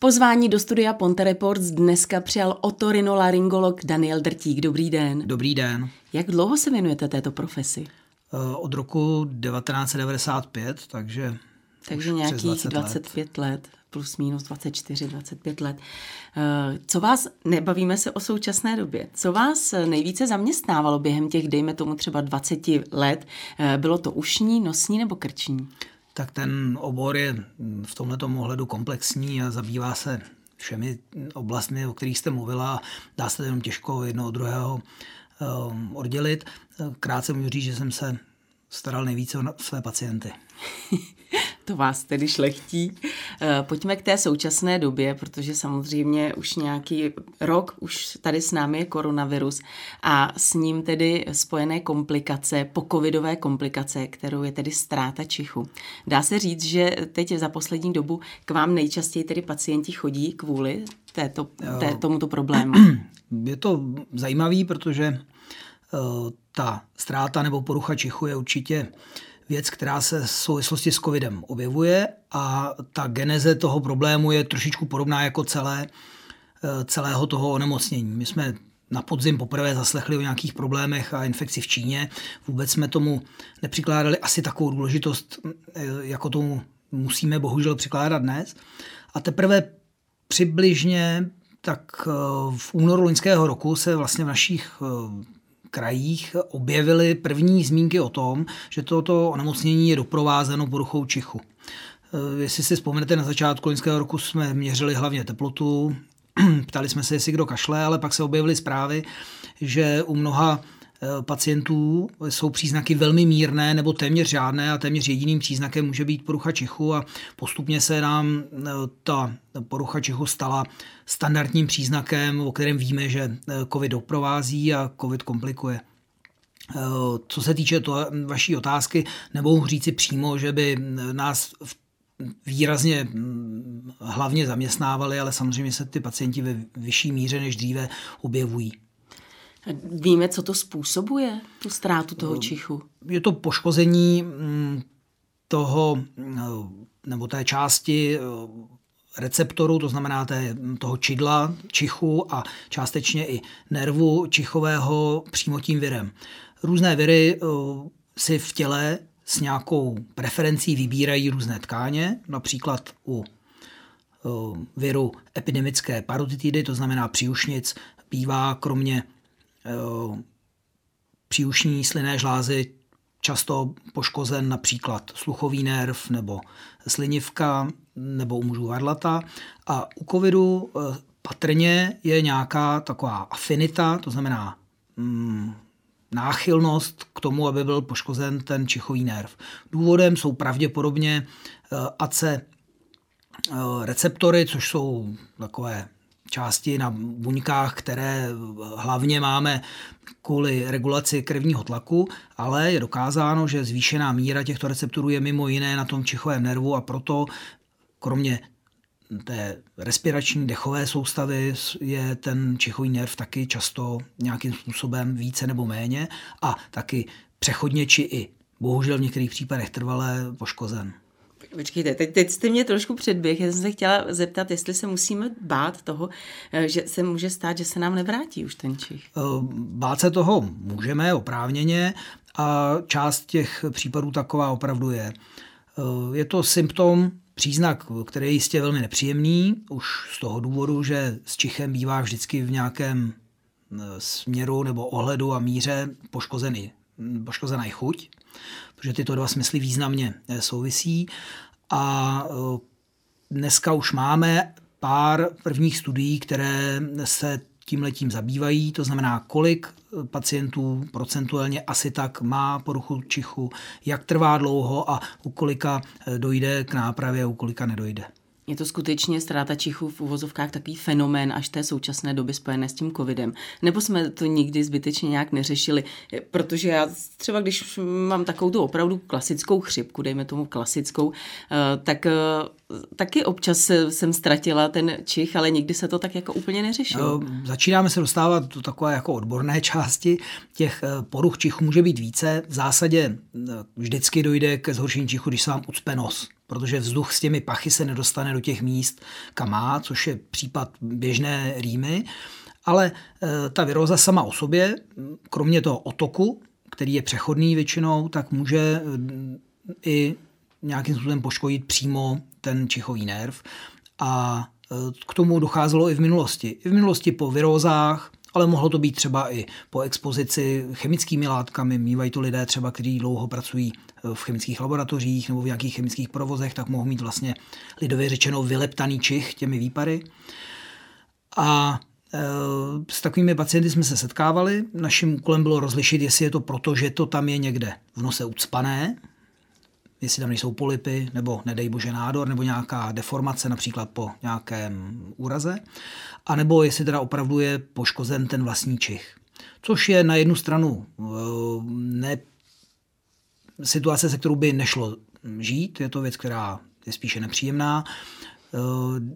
Pozvání do studia Ponte Reports dneska přijal otorinolaryngolog Daniel Drtík. Dobrý den. Dobrý den. Jak dlouho se věnujete této profesi? Eh, od roku 1995, takže Takže nějakých 20 25 let. let, plus minus 24, 25 let. Eh, co vás, nebavíme se o současné době, co vás nejvíce zaměstnávalo během těch, dejme tomu třeba 20 let? Eh, bylo to ušní, nosní nebo krční? Tak ten obor je v tomto ohledu komplexní a zabývá se všemi oblastmi, o kterých jste mluvila. Dá se jenom těžko jedno od druhého um, oddělit. Krátce můžu říct, že jsem se staral nejvíce o své pacienty. to vás tedy šlechtí. Eh, pojďme k té současné době, protože samozřejmě už nějaký rok, už tady s námi je koronavirus a s ním tedy spojené komplikace, pokovidové komplikace, kterou je tedy ztráta čichu. Dá se říct, že teď za poslední dobu k vám nejčastěji tedy pacienti chodí kvůli této, té, tomuto problému? Je to zajímavý, protože eh, ta ztráta nebo porucha čichu je určitě věc, která se v souvislosti s covidem objevuje a ta geneze toho problému je trošičku podobná jako celé, eh, celého toho onemocnění. My jsme na podzim poprvé zaslechli o nějakých problémech a infekci v Číně. Vůbec jsme tomu nepřikládali asi takovou důležitost, eh, jako tomu musíme bohužel přikládat dnes. A teprve přibližně tak eh, v únoru loňského roku se vlastně v našich krajích objevily první zmínky o tom, že toto onemocnění je doprovázeno poruchou čichu. Eh, jestli si vzpomenete, na začátku loňského roku jsme měřili hlavně teplotu, ptali jsme se, jestli kdo kašle, ale pak se objevily zprávy, že u mnoha pacientů jsou příznaky velmi mírné nebo téměř žádné a téměř jediným příznakem může být porucha čichu a postupně se nám eh, ta porucha čichu stala standardním příznakem, o kterém víme, že eh, COVID doprovází a COVID komplikuje. Co se týče to, vaší otázky, nemohu říci přímo, že by nás výrazně mm, hlavně zaměstnávali, ale samozřejmě se ty pacienti ve vyšší míře než dříve objevují. Víme, co to způsobuje, tu ztrátu toho eh, čichu? Je to poškození mm, toho, eh, nebo té části eh, receptoru, to znamená té, toho čidla, čichu a částečně i nervu čichového přímo tím virem. Různé viry si v těle s nějakou preferencí vybírají různé tkáně, například u viru epidemické parotitidy, to znamená příušnic, bývá kromě příušní slinné žlázy často poškozen například sluchový nerv nebo slinivka nebo u mužů varlata. A u covidu eh, patrně je nějaká taková afinita, to znamená mm, náchylnost k tomu, aby byl poškozen ten čichový nerv. Důvodem jsou pravděpodobně eh, AC receptory, což jsou takové části na buňkách, které hlavně máme kvůli regulaci krevního tlaku, ale je dokázáno, že zvýšená míra těchto receptorů je mimo jiné na tom čichovém nervu a proto kromě té respirační dechové soustavy je ten čichový nerv taky často nějakým způsobem více nebo méně a taky přechodně či i bohužel v některých případech trvalé poškozen. Počkejte, teď, teď jste mě trošku předběh. Já jsem se chtěla zeptat, jestli se musíme bát toho, eh, že se může stát, že se nám nevrátí už ten čich. Eh, bát se toho můžeme oprávněně a část těch případů taková opravdu je. Eh, je to symptom, příznak, který je jistě velmi nepříjemný, už z toho důvodu, že s čichem bývá vždycky v nějakém směru nebo ohledu a míře poškozený, poškozená i chuť protože tyto dva smysly významně eh, souvisí. A eh, dneska už máme pár prvních studií, které se tím letím zabývají, to znamená, kolik eh, pacientů procentuálně asi tak má poruchu čichu, jak trvá dlouho a u kolika dojde k nápravě, u kolika nedojde. Je to skutečně ztráta čichu v uvozovkách takový fenomén až té současné doby spojené s tím covidem? Nebo jsme to nikdy zbytečně nějak neřešili? Protože já třeba, když mám takovou tu opravdu klasickou chřipku, dejme tomu klasickou, eh, tak eh, taky občas jsem ztratila ten čich, ale nikdy se to tak jako úplně neřešilo. No, začínáme se dostávat do takové jako odborné části. Těch eh, poruch čichu může být více. V zásadě eh, vždycky dojde ke zhoršení čichu, když se vám ucpe nos, protože vzduch s těmi pachy se nedostane do těch míst, kam má, což je případ běžné rýmy. Ale ta viróza sama o sobě, kromě toho otoku, který je přechodný většinou, tak může i nějakým způsobem poškodit přímo ten čichový nerv. A e, k tomu docházelo i v minulosti. I v minulosti po virózách, ale mohlo to být třeba i po expozici chemickými látkami. Mývají to lidé třeba, kteří dlouho pracují e, v chemických laboratořích nebo v nějakých chemických provozech, tak mohou mít vlastně lidově řečeno vyleptaný čich těmi výpary. A e, s takovými pacienty jsme se setkávali. Naším úkolem bylo rozlišit, jestli je to proto, že to tam je někde v nose ucpané, jestli tam nejsou polipy, nebo nedej bože nádor, nebo nějaká deformace, například po nějakém úraze, anebo jestli teda opravdu je poškozen ten vlastní čich. Což je na jednu stranu eh, ne situace, se kterou by nešlo žít, je to věc, která je spíše nepříjemná, eh,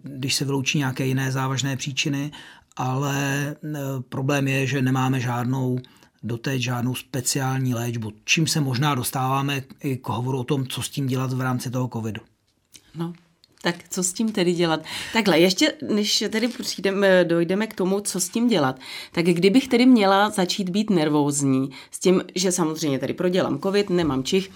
když se vyloučí nějaké jiné závažné příčiny, ale eh, problém je, že nemáme žádnou doteď žádnou speciální léčbu, čím se možná dostáváme i k hovoru o tom, co s tím dělat v rámci toho covidu. No, tak co s tím tedy dělat? Takhle, ještě než tedy přijdeme, dojdeme k tomu, co s tím dělat, tak kdybych tedy měla začít být nervózní s tím, že samozřejmě tady prodělám covid, nemám čich,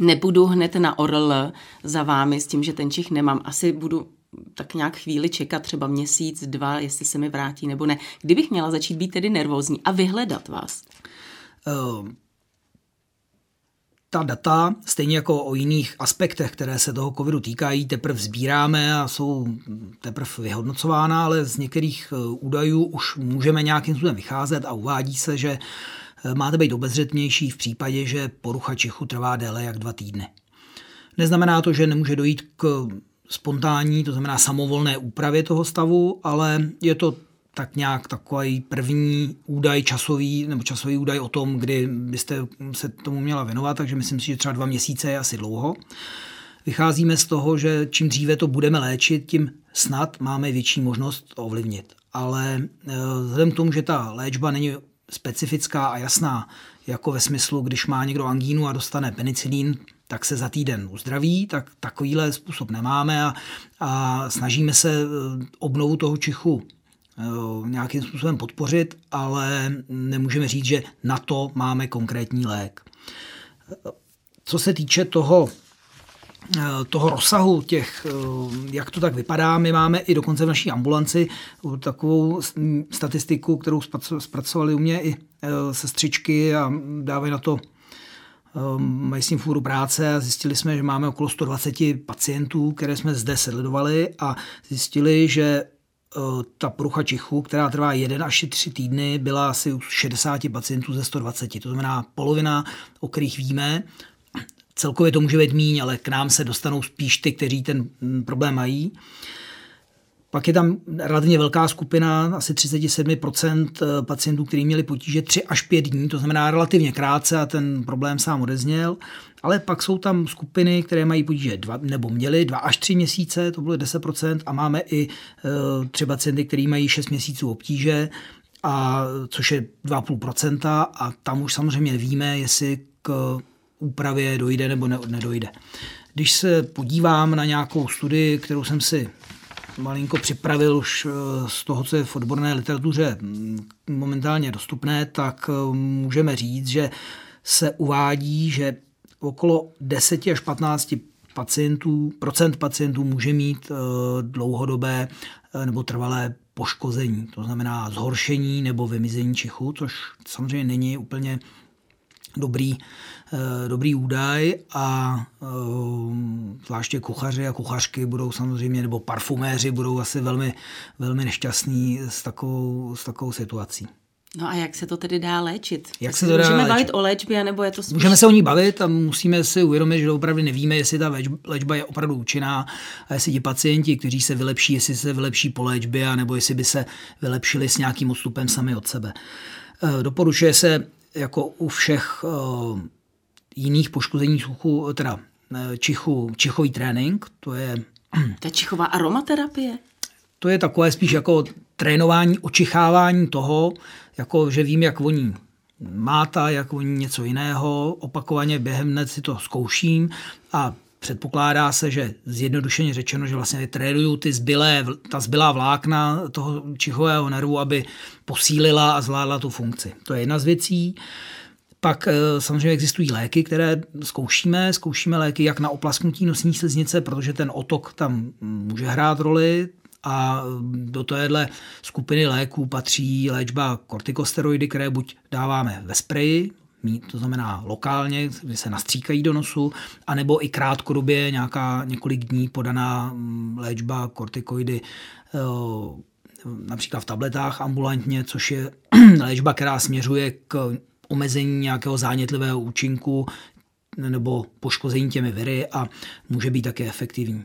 nebudu hned na ORL za vámi s tím, že ten čich nemám. Asi budu tak nějak chvíli čekat, třeba měsíc, dva, jestli se mi vrátí nebo ne. Kdybych měla začít být tedy nervózní a vyhledat vás? Uh, ta data, stejně jako o jiných aspektech, které se toho covidu týkají, teprve sbíráme a jsou teprve vyhodnocována, ale z některých eh, údajů už můžeme nějakým způsobem vycházet a uvádí se, že eh, máte být obezřetnější v případě, že porucha čichu trvá déle jak dva týdny. Neznamená to, že nemůže dojít k spontánní, to znamená samovolné úpravě toho stavu, ale je to tak nějak takový první údaj časový, nebo časový údaj o tom, kdy byste se tomu měla věnovat, takže myslím si, že třeba dva měsíce je asi dlouho. Vycházíme z toho, že čím dříve to budeme léčit, tím snad máme větší možnost ovlivnit. Ale eh, vzhledem k tomu, že ta léčba není specifická a jasná, jako ve smyslu, když má někdo angínu a dostane penicilín, tak se za týden uzdraví, tak takovýhle způsob nemáme a, a snažíme se eh, obnovu toho čichu eh, nějakým způsobem podpořit, ale nemůžeme říct, že na to máme konkrétní lék. Co se týče toho, eh, toho rozsahu těch, jak to tak vypadá, my máme i dokonce v naší ambulanci takovou statistiku, kterou zpracovali u mě i sestřičky a dávají na to mají s ním fůru práce a zjistili jsme, že máme okolo 120 pacientů, které jsme zde sledovali a zjistili, že eh, ta porucha čichu, která trvá 1 až 3 týdny, byla asi u 60 pacientů ze 120. To znamená polovina, o kterých víme. Celkově to může být míň, ale k nám se dostanou spíš ty, kteří ten mm, problém mají. Pak je tam relativně velká skupina, asi 37% eh, pacientů, kteří měli potíže 3 až 5 dní, to znamená relativně krátce a ten problém sám odezněl. Ale pak jsou tam skupiny, které mají potíže dva, nebo měly 2 až 3 měsíce, to bylo 10%, a máme i uh, tři pacienty, kteří mají 6 měsíců obtíže, a, což je 2,5% a tam už samozřejmě víme, jestli k úpravě dojde nebo ne, nedojde. Když se podívám na nějakou studii, kterou jsem si malinko připravil už eh, z toho, co je v odborné literatuře mm, momentálně dostupné, tak eh, můžeme říct, že se uvádí, že okolo 10 až 15 pacientů, procent pacientů může mít eh, dlouhodobé nebo trvalé poškození, to znamená zhoršení nebo vymizení čichu, což samozřejmě není úplně dobrý, eh, dobrý údaj a eh, zvláště kuchaři a kuchařky budou samozřejmě, nebo parfuméři budou asi velmi, velmi nešťastní s takovou, s takovou situací. No a jak se to tedy dá léčit? Jak se to dá můžeme léčit? bavit o léčbě, nebo je to spíš... Můžeme se o ní bavit a musíme si uvědomit, že opravdu nevíme, jestli ta léčba je opravdu účinná a jestli ti pacienti, kteří se vylepší, jestli se vylepší po léčbě, nebo jestli by se vylepšili s nějakým odstupem sami od sebe. Eh, doporučuje se jako u všech uh, jiných poškození sluchu, teda uh, čichu, čichový trénink, to je Ta čichová aromaterapie? To je takové spíš jako trénování, očichávání toho, jako že vím, jak voní máta, jak voní něco jiného, opakovaně během dne si to zkouším a předpokládá se, že zjednodušeně řečeno, že vlastně trénuju ty zbylé, ta zbylá vlákna toho čichového nervu, aby posílila a zvládla tu funkci. To je jedna z věcí. Pak eh, samozřejmě existují léky, které zkoušíme. Zkoušíme léky jak na oplasknutí nosní sliznice, protože ten otok tam může hrát roli, a do téhle skupiny léků patří léčba kortikosteroidy, které buď dáváme ve spreji, to znamená lokálně, kdy se nastříkají do nosu, anebo i krátkodobě nějaká několik dní podaná mm, léčba kortikoidy eh, například v tabletách ambulantně, což je léčba, která směřuje k omezení nějakého zánětlivého účinku nebo poškození těmi viry a může být také efektivní.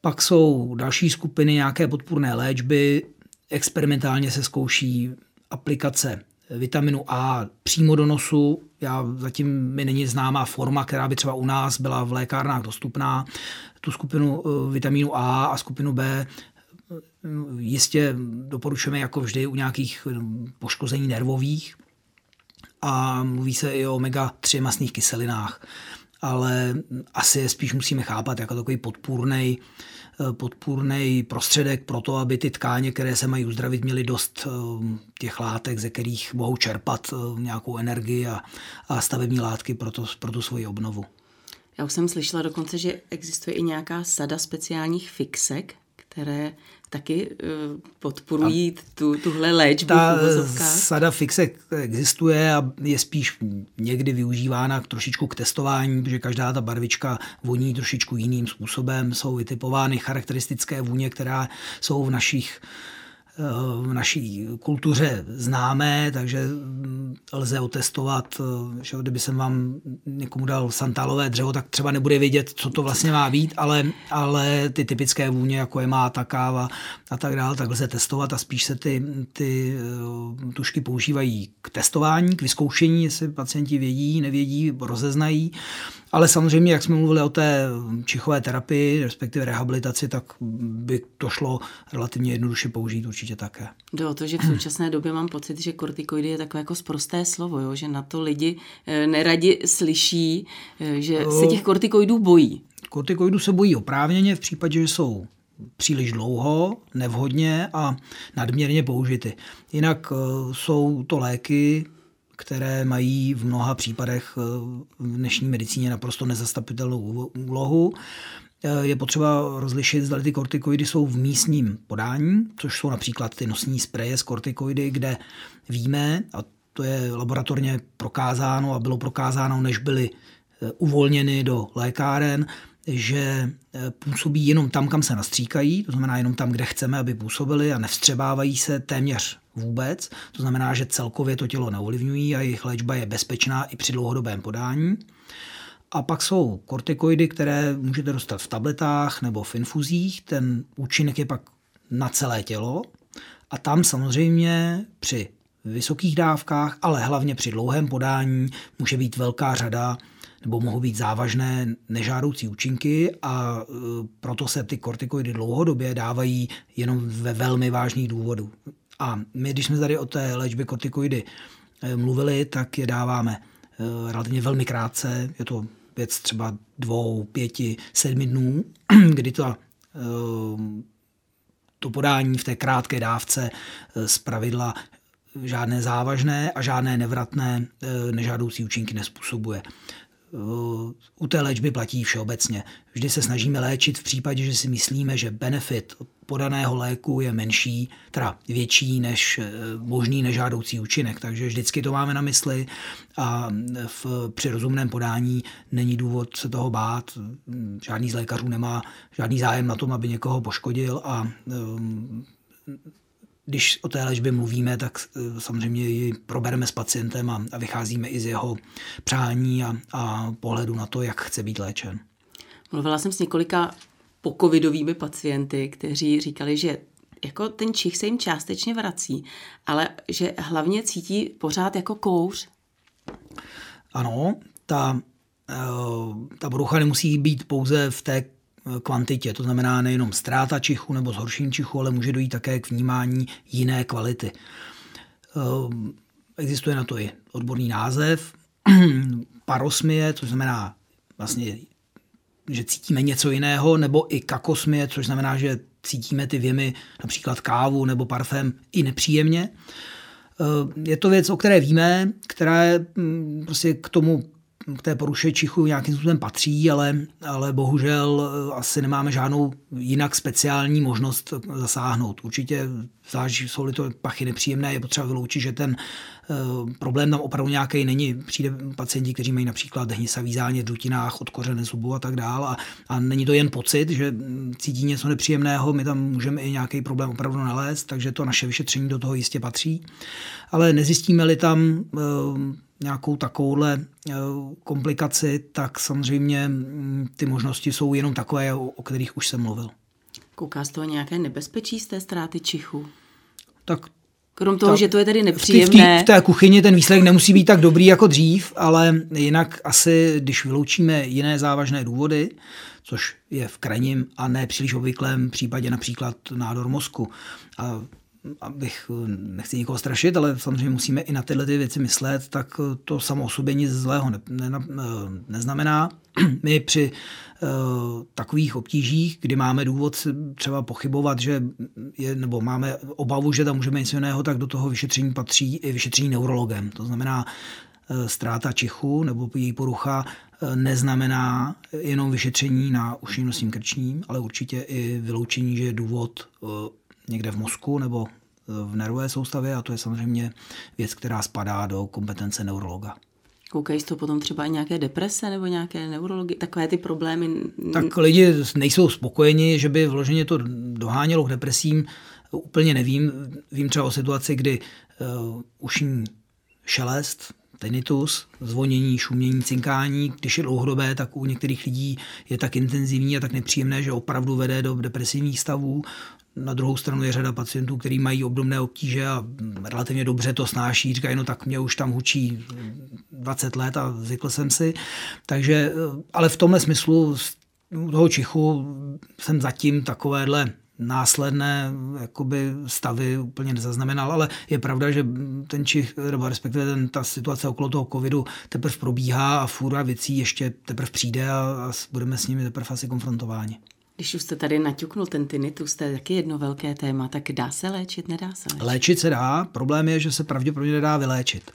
Pak jsou další skupiny, nějaké podpůrné léčby, experimentálně se zkouší aplikace vitaminu A přímo do nosu. Já zatím mi není známá forma, která by třeba u nás byla v lékárnách dostupná. Tu skupinu eh, vitamínu A a skupinu B eh, jistě doporučujeme jako vždy u nějakých eh, poškození nervových a mluví se i o omega-3 masných kyselinách, ale asi je spíš musíme chápat jako takový podpůrný podpůrný prostředek pro to, aby ty tkáně, které se mají uzdravit, měly dost eh, těch látek, ze kterých mohou čerpat eh, nějakou energii a, a stavební látky pro, to, pro tu svoji obnovu. Já už jsem slyšela dokonce, že existuje i nějaká sada speciálních fixek, které taky uh, podporují tu, tuhle léčbu Ta sada fixek existuje a je spíš někdy využívána trošičku k testování, protože každá ta barvička voní trošičku jiným způsobem. Jsou vytipovány charakteristické vůně, která jsou v našich v naší kultuře známé, takže lze otestovat, že kdyby jsem vám někomu dal santálové dřevo, tak třeba nebude vědět, co to vlastně má být, ale, ale ty typické vůně, jako je máta, káva a tak dále, tak lze testovat a spíš se ty, ty eh, tušky používají k testování, k vyzkoušení, jestli pacienti vědí, nevědí, rozeznají ale samozřejmě, jak jsme mluvili o té čichové terapii, respektive rehabilitaci, tak by to šlo relativně jednoduše použít určitě také. Jde o to, že v současné době mám pocit, že kortikoidy je takové jako sprosté slovo, jo? že na to lidi eh, neradi slyší, eh, že se těch kortikoidů bojí. Kortikoidů se bojí oprávněně v případě, že jsou příliš dlouho, nevhodně a nadměrně použity. Jinak eh, jsou to léky, které mají v mnoha případech eh, v dnešní medicíně naprosto nezastupitelnou úlohu. Eh, je potřeba rozlišit, zda ty kortikoidy jsou v místním podání, což jsou například ty nosní spreje s kortikoidy, kde víme, a to je laboratorně prokázáno a bylo prokázáno, než byly eh, uvolněny do lékáren, že působí jenom tam, kam se nastříkají, to znamená jenom tam, kde chceme, aby působili a nevstřebávají se téměř vůbec. To znamená, že celkově to tělo neovlivňují a jejich léčba je bezpečná i při dlouhodobém podání. A pak jsou kortikoidy, které můžete dostat v tabletách nebo v infuzích. Ten účinek je pak na celé tělo. A tam samozřejmě při vysokých dávkách, ale hlavně při dlouhém podání může být velká řada nebo mohou být závažné nežádoucí účinky a e, proto se ty kortikoidy dlouhodobě dávají jenom ve velmi vážných důvodů. A my, když jsme tady o té léčbě kortikoidy eh, mluvili, tak je dáváme eh, relativně velmi krátce. Je to věc třeba dvou, pěti, sedmi dnů, kdy to, eh, to podání v té krátké dávce z pravidla žádné závažné a žádné nevratné nežádoucí účinky nespůsobuje u té léčby platí všeobecně. Vždy se snažíme léčit v případě, že si myslíme, že benefit podaného léku je menší, teda větší než eh, možný nežádoucí účinek. Takže vždycky to máme na mysli a v, při rozumném podání není důvod se toho bát. Žádný z lékařů nemá žádný zájem na tom, aby někoho poškodil a um, když o té léčbě mluvíme, tak eh, samozřejmě ji probereme s pacientem a, a vycházíme i z jeho přání a, a pohledu na to, jak chce být léčen. Mluvila jsem s několika pokovidovými pacienty, kteří říkali, že jako ten čich se jim částečně vrací, ale že hlavně cítí pořád jako kouř. Ano, ta, eh, ta brucha nemusí být pouze v té kvantitě. To znamená nejenom ztráta čichu nebo zhoršení čichu, ale může dojít také k vnímání jiné kvality. Ehm, existuje na to i odborný název, parosmie, což znamená vlastně, že cítíme něco jiného, nebo i kakosmie, což znamená, že cítíme ty věmy, například kávu nebo parfém, i nepříjemně. Ehm, je to věc, o které víme, která je mm, prostě k tomu k té poruše čichu nějakým způsobem patří, ale, ale bohužel eh, asi nemáme žádnou jinak speciální možnost zasáhnout. Určitě, zvlášť jsou-li to pachy nepříjemné, je potřeba vyloučit, že ten uh, problém tam opravdu nějaký není. Přijde pacienti, kteří mají například hnisavý zánět v dutinách, odkořené zubu a tak dále. A, a není to jen pocit, že cítí něco nepříjemného, my tam můžeme i nějaký problém opravdu nalézt, takže to naše vyšetření do toho jistě patří. Ale nezjistíme-li tam uh, nějakou takovouhle eh, komplikaci, tak samozřejmě mm, ty možnosti jsou jenom takové, o kterých už jsem mluvil. Kouká z toho nějaké nebezpečí z té ztráty čichu? Tak Krom toho, tak, že to je tedy nepříjemné. V, v té kuchyni ten výsledek nemusí být tak dobrý jako dřív, ale jinak asi, když vyloučíme jiné závažné důvody, což je v krajním a ne příliš obvyklém případě například nádor mozku. A abych, nechci nikoho strašit, ale samozřejmě musíme i na tyhle ty věci myslet, tak to samo o sobě nic zlého ne, ne, neznamená. My při uh, takových obtížích, kdy máme důvod třeba pochybovat, že je, nebo máme obavu, že tam můžeme něco jiného, tak do toho vyšetření patří i vyšetření neurologem. To znamená, ztráta čichu nebo její porucha neznamená jenom vyšetření na ušním nosním krčním, ale určitě i vyloučení, že je důvod někde v mozku nebo eh, v nervové soustavě a to je samozřejmě věc, která spadá do kompetence neurologa. Koukají to potom třeba i nějaké deprese nebo nějaké neurologie, takové ty problémy? Tak lidi nejsou spokojeni, že by vloženě to dohánělo k depresím. Úplně nevím. Vím třeba o situaci, kdy uh, ušní šelest, tinnitus, zvonění, šumění, cinkání, když je dlouhodobé, tak u některých lidí je tak intenzivní a tak nepříjemné, že opravdu vede do depresivních stavů. Na druhou stranu je řada pacientů, kteří mají obdobné obtíže a relativně dobře to snáší. Říkají, no tak mě už tam hučí 20 let a zvykl jsem si. Takže, ale v tomhle smyslu toho čichu jsem zatím takovéhle následné jakoby, stavy úplně nezaznamenal, ale je pravda, že ten čich, nebo respektive ten, ta situace okolo toho covidu teprve probíhá a fůra věcí ještě teprve přijde a, a budeme s nimi teprve asi konfrontováni. Když už jste tady naťuknul ten tinnitus, to je taky jedno velké téma, tak dá se léčit, nedá se léčit? Léčit se dá, problém je, že se pravděpodobně nedá vyléčit.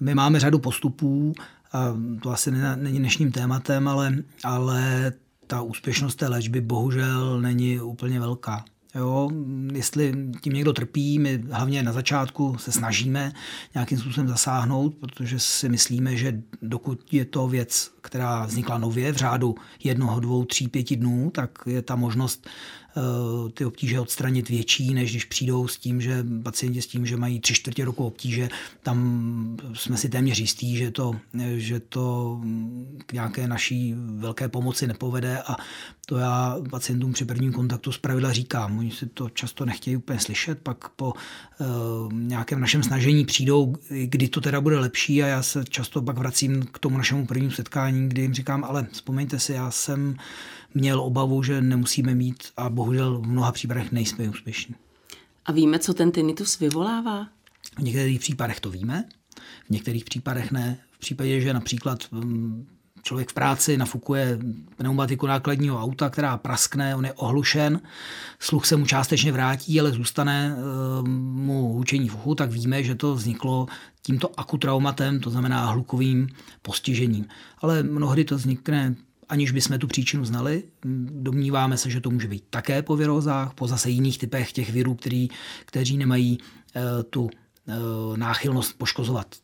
My máme řadu postupů, a to asi není dnešním tématem, ale, ale ta úspěšnost té léčby bohužel není úplně velká. Jo, jestli tím někdo trpí, my hlavně na začátku se snažíme nějakým způsobem zasáhnout, protože si myslíme, že dokud je to věc, která vznikla nově v řádu jednoho, dvou, tří, pěti dnů, tak je ta možnost ty obtíže odstranit větší, než když přijdou s tím, že pacienti s tím, že mají tři čtvrtě roku obtíže, tam jsme si téměř jistí, že to, že to k nějaké naší velké pomoci nepovede a to já pacientům při prvním kontaktu zpravidla říkám. Oni si to často nechtějí úplně slyšet, pak po uh, nějakém našem snažení přijdou, kdy to teda bude lepší a já se často pak vracím k tomu našemu prvnímu setkání, kdy jim říkám, ale vzpomeňte si, já jsem měl obavu, že nemusíme mít a bohužel v mnoha případech nejsme úspěšní. A víme, co ten tinnitus vyvolává? V některých případech to víme, v některých případech ne. V případě, že například mm, člověk v práci nafukuje pneumatiku nákladního auta, která praskne, on je ohlušen, sluch se mu částečně vrátí, ale zůstane eh, mu hučení v uchu, tak víme, že to vzniklo tímto akutraumatem, to znamená hlukovým postižením. Ale mnohdy to vznikne aniž bychom tu příčinu znali. Domníváme se, že to může být také po virózách, po zase jiných typech těch virů, který, kteří nemají uh, tu uh, náchylnost poškozovat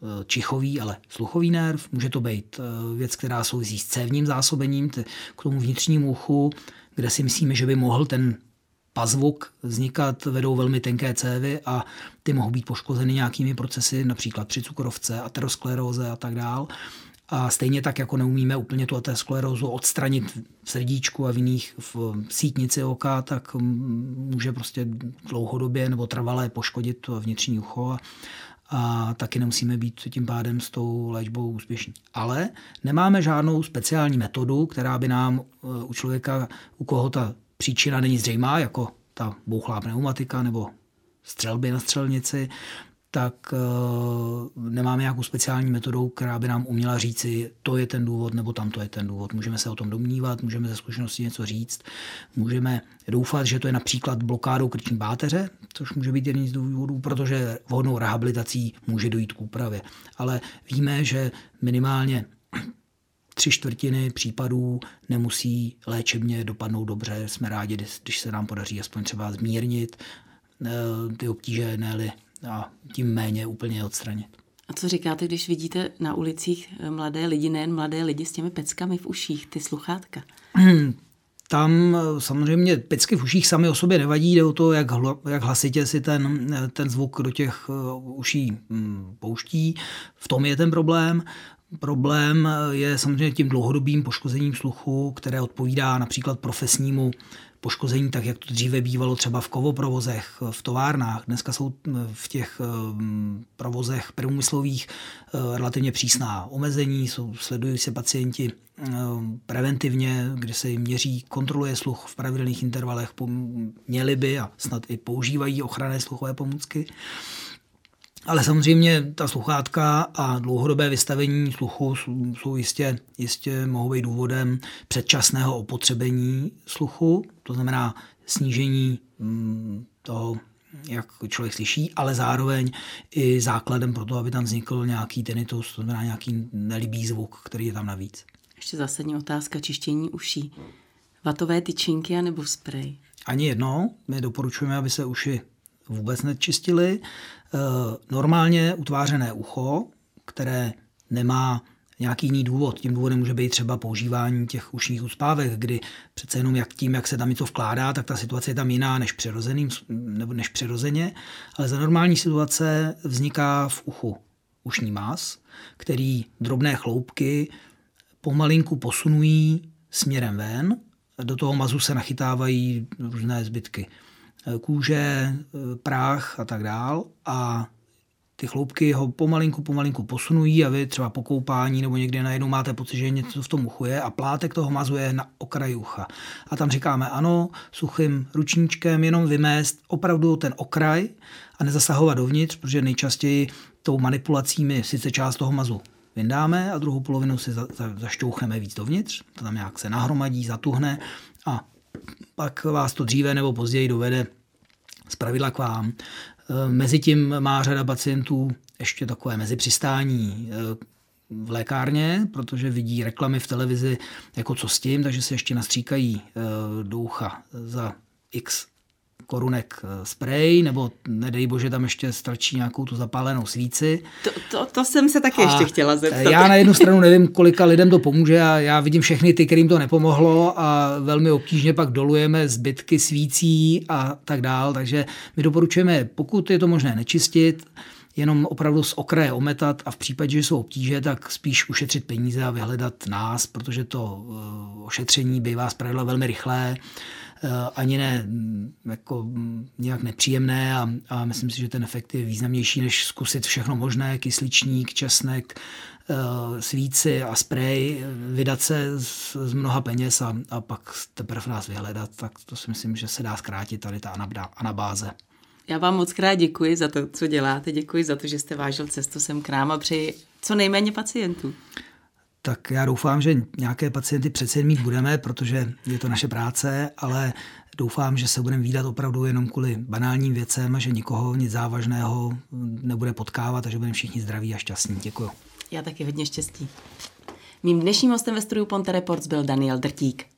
uh, čichový, ale sluchový nerv. Může to být věc, která souvisí s cévním zásobením, k tomu vnitřnímu uchu, kde si myslíme, že by mohl ten pazvuk vznikat, vedou velmi tenké cévy a ty mohou být poškozeny nějakými procesy, například při cukrovce, ateroskleróze a tak dále. A stejně tak, jako neumíme úplně tu aterosklerózu odstranit v srdíčku a v jiných v sítnici oka, tak může prostě dlouhodobě nebo trvalé poškodit to vnitřní ucho. A, a taky nemusíme být tím pádem s tou léčbou úspěšní. Ale nemáme žádnou speciální metodu, která by nám eh, u člověka, u koho ta příčina není zřejmá, jako ta bouchlá pneumatika nebo střelby na střelnici, tak uh, nemáme nějakou speciální metodou, která by nám uměla říci, to je ten důvod, nebo tam to je ten důvod. Můžeme se o tom domnívat, můžeme ze zkušenosti něco říct, můžeme doufat, že to je například blokádou krční páteře, což může být jeden z důvodů, protože vhodnou rehabilitací může dojít k úpravě. Ale víme, že minimálně tři čtvrtiny případů nemusí léčebně dopadnout dobře. Jsme rádi, když se nám podaří aspoň třeba zmírnit eh, ty obtíže, ne a tím méně úplně odstranit. A co říkáte, když vidíte na ulicích eh, mladé lidi, nejen mladé lidi s těmi peckami v uších, ty sluchátka? Hmm, tam eh, samozřejmě pecky v uších sami o sobě nevadí, jde o to, jak, hla, jak hlasitě si ten, eh, ten zvuk do těch uší hm, pouští. V tom je ten problém. Problém je samozřejmě tím dlouhodobým poškozením sluchu, které odpovídá například profesnímu poškození, tak jak to dříve bývalo třeba v kovoprovozech, v továrnách. Dneska jsou v těch provozech průmyslových eh, relativně přísná omezení, jsou, sledují se pacienti eh, preventivně, kde se jim měří, kontroluje sluch v pravidelných intervalech, měli by a snad i používají ochranné sluchové pomůcky. Ale samozřejmě ta sluchátka a dlouhodobé vystavení sluchu jsou jistě, jistě mohou být důvodem předčasného opotřebení sluchu, to znamená snížení mm, toho, jak člověk slyší, ale zároveň i základem pro to, aby tam vznikl nějaký tinnitus, to znamená nějaký nelibý zvuk, který je tam navíc. Ještě zásadní otázka čištění uší. Vatové tyčinky anebo sprej? Ani jedno. My doporučujeme, aby se uši vůbec nečistili. Eh, normálně utvářené ucho, které nemá nějaký jiný důvod. Tím důvodem může být třeba používání těch ušních uspávek, kdy přece jenom jak tím, jak se tam něco vkládá, tak ta situace je tam jiná než, přirozeným, nebo než přirozeně. Ale za normální situace vzniká v uchu ušní más, který drobné chloupky pomalinku posunují směrem ven. Do toho mazu se nachytávají různé zbytky kůže, eh, práh a tak dál a ty chloupky ho pomalinku, pomalinku posunují a vy třeba po koupání nebo někde najednou máte pocit, že něco v tom uchu je a plátek toho mazu je na okraji ucha. A tam říkáme ano, suchým ručníčkem jenom vymést opravdu ten okraj a nezasahovat dovnitř, protože nejčastěji tou manipulací my sice část toho mazu vyndáme a druhou polovinu si za, za, zašťouchneme víc dovnitř, to tam nějak se nahromadí, zatuhne a pak vás to dříve nebo později dovede z pravidla k vám. E, Mezitím má řada pacientů ještě takové mezipřistání e, v lékárně, protože vidí reklamy v televizi jako co s tím, takže se ještě nastříkají e, do ucha za x korunek eh, spray, nebo nedej bože tam ještě strčí nějakou tu zapálenou svíci. To, to, to jsem se taky a ještě chtěla zeptat. Já na jednu stranu nevím, kolika lidem to pomůže a já vidím všechny ty, kterým to nepomohlo a velmi obtížně pak dolujeme zbytky svící a tak dál, takže my doporučujeme, pokud je to možné nečistit, jenom opravdu z okraje ometat a v případě, že jsou obtíže, tak spíš ušetřit peníze a vyhledat nás, protože to eh, ošetření bývá zpravidla velmi rychlé Eh, ani ne mm, jako mm, nějak nepříjemné a, a myslím si, že ten efekt je významnější, než zkusit všechno možné, kysličník, česnek, eh, svíci a sprej, vydat se z, z mnoha peněz a, a pak teprve nás vyhledat, tak to si myslím, že se dá zkrátit tady ta anabáze. Já vám moc krát děkuji za to, co děláte, děkuji za to, že jste vážil cestu sem k nám a při co nejméně pacientů tak já doufám, že nějaké pacienty přece mít budeme, protože je to naše práce, ale doufám, že se budeme výdat opravdu jenom kvůli banálním věcem že nikoho nic závažného nebude potkávat a že budeme všichni zdraví a šťastní. Děkuji. Já taky hodně štěstí. Mým dnešním hostem ve studiu Ponte Reports byl Daniel Drtík.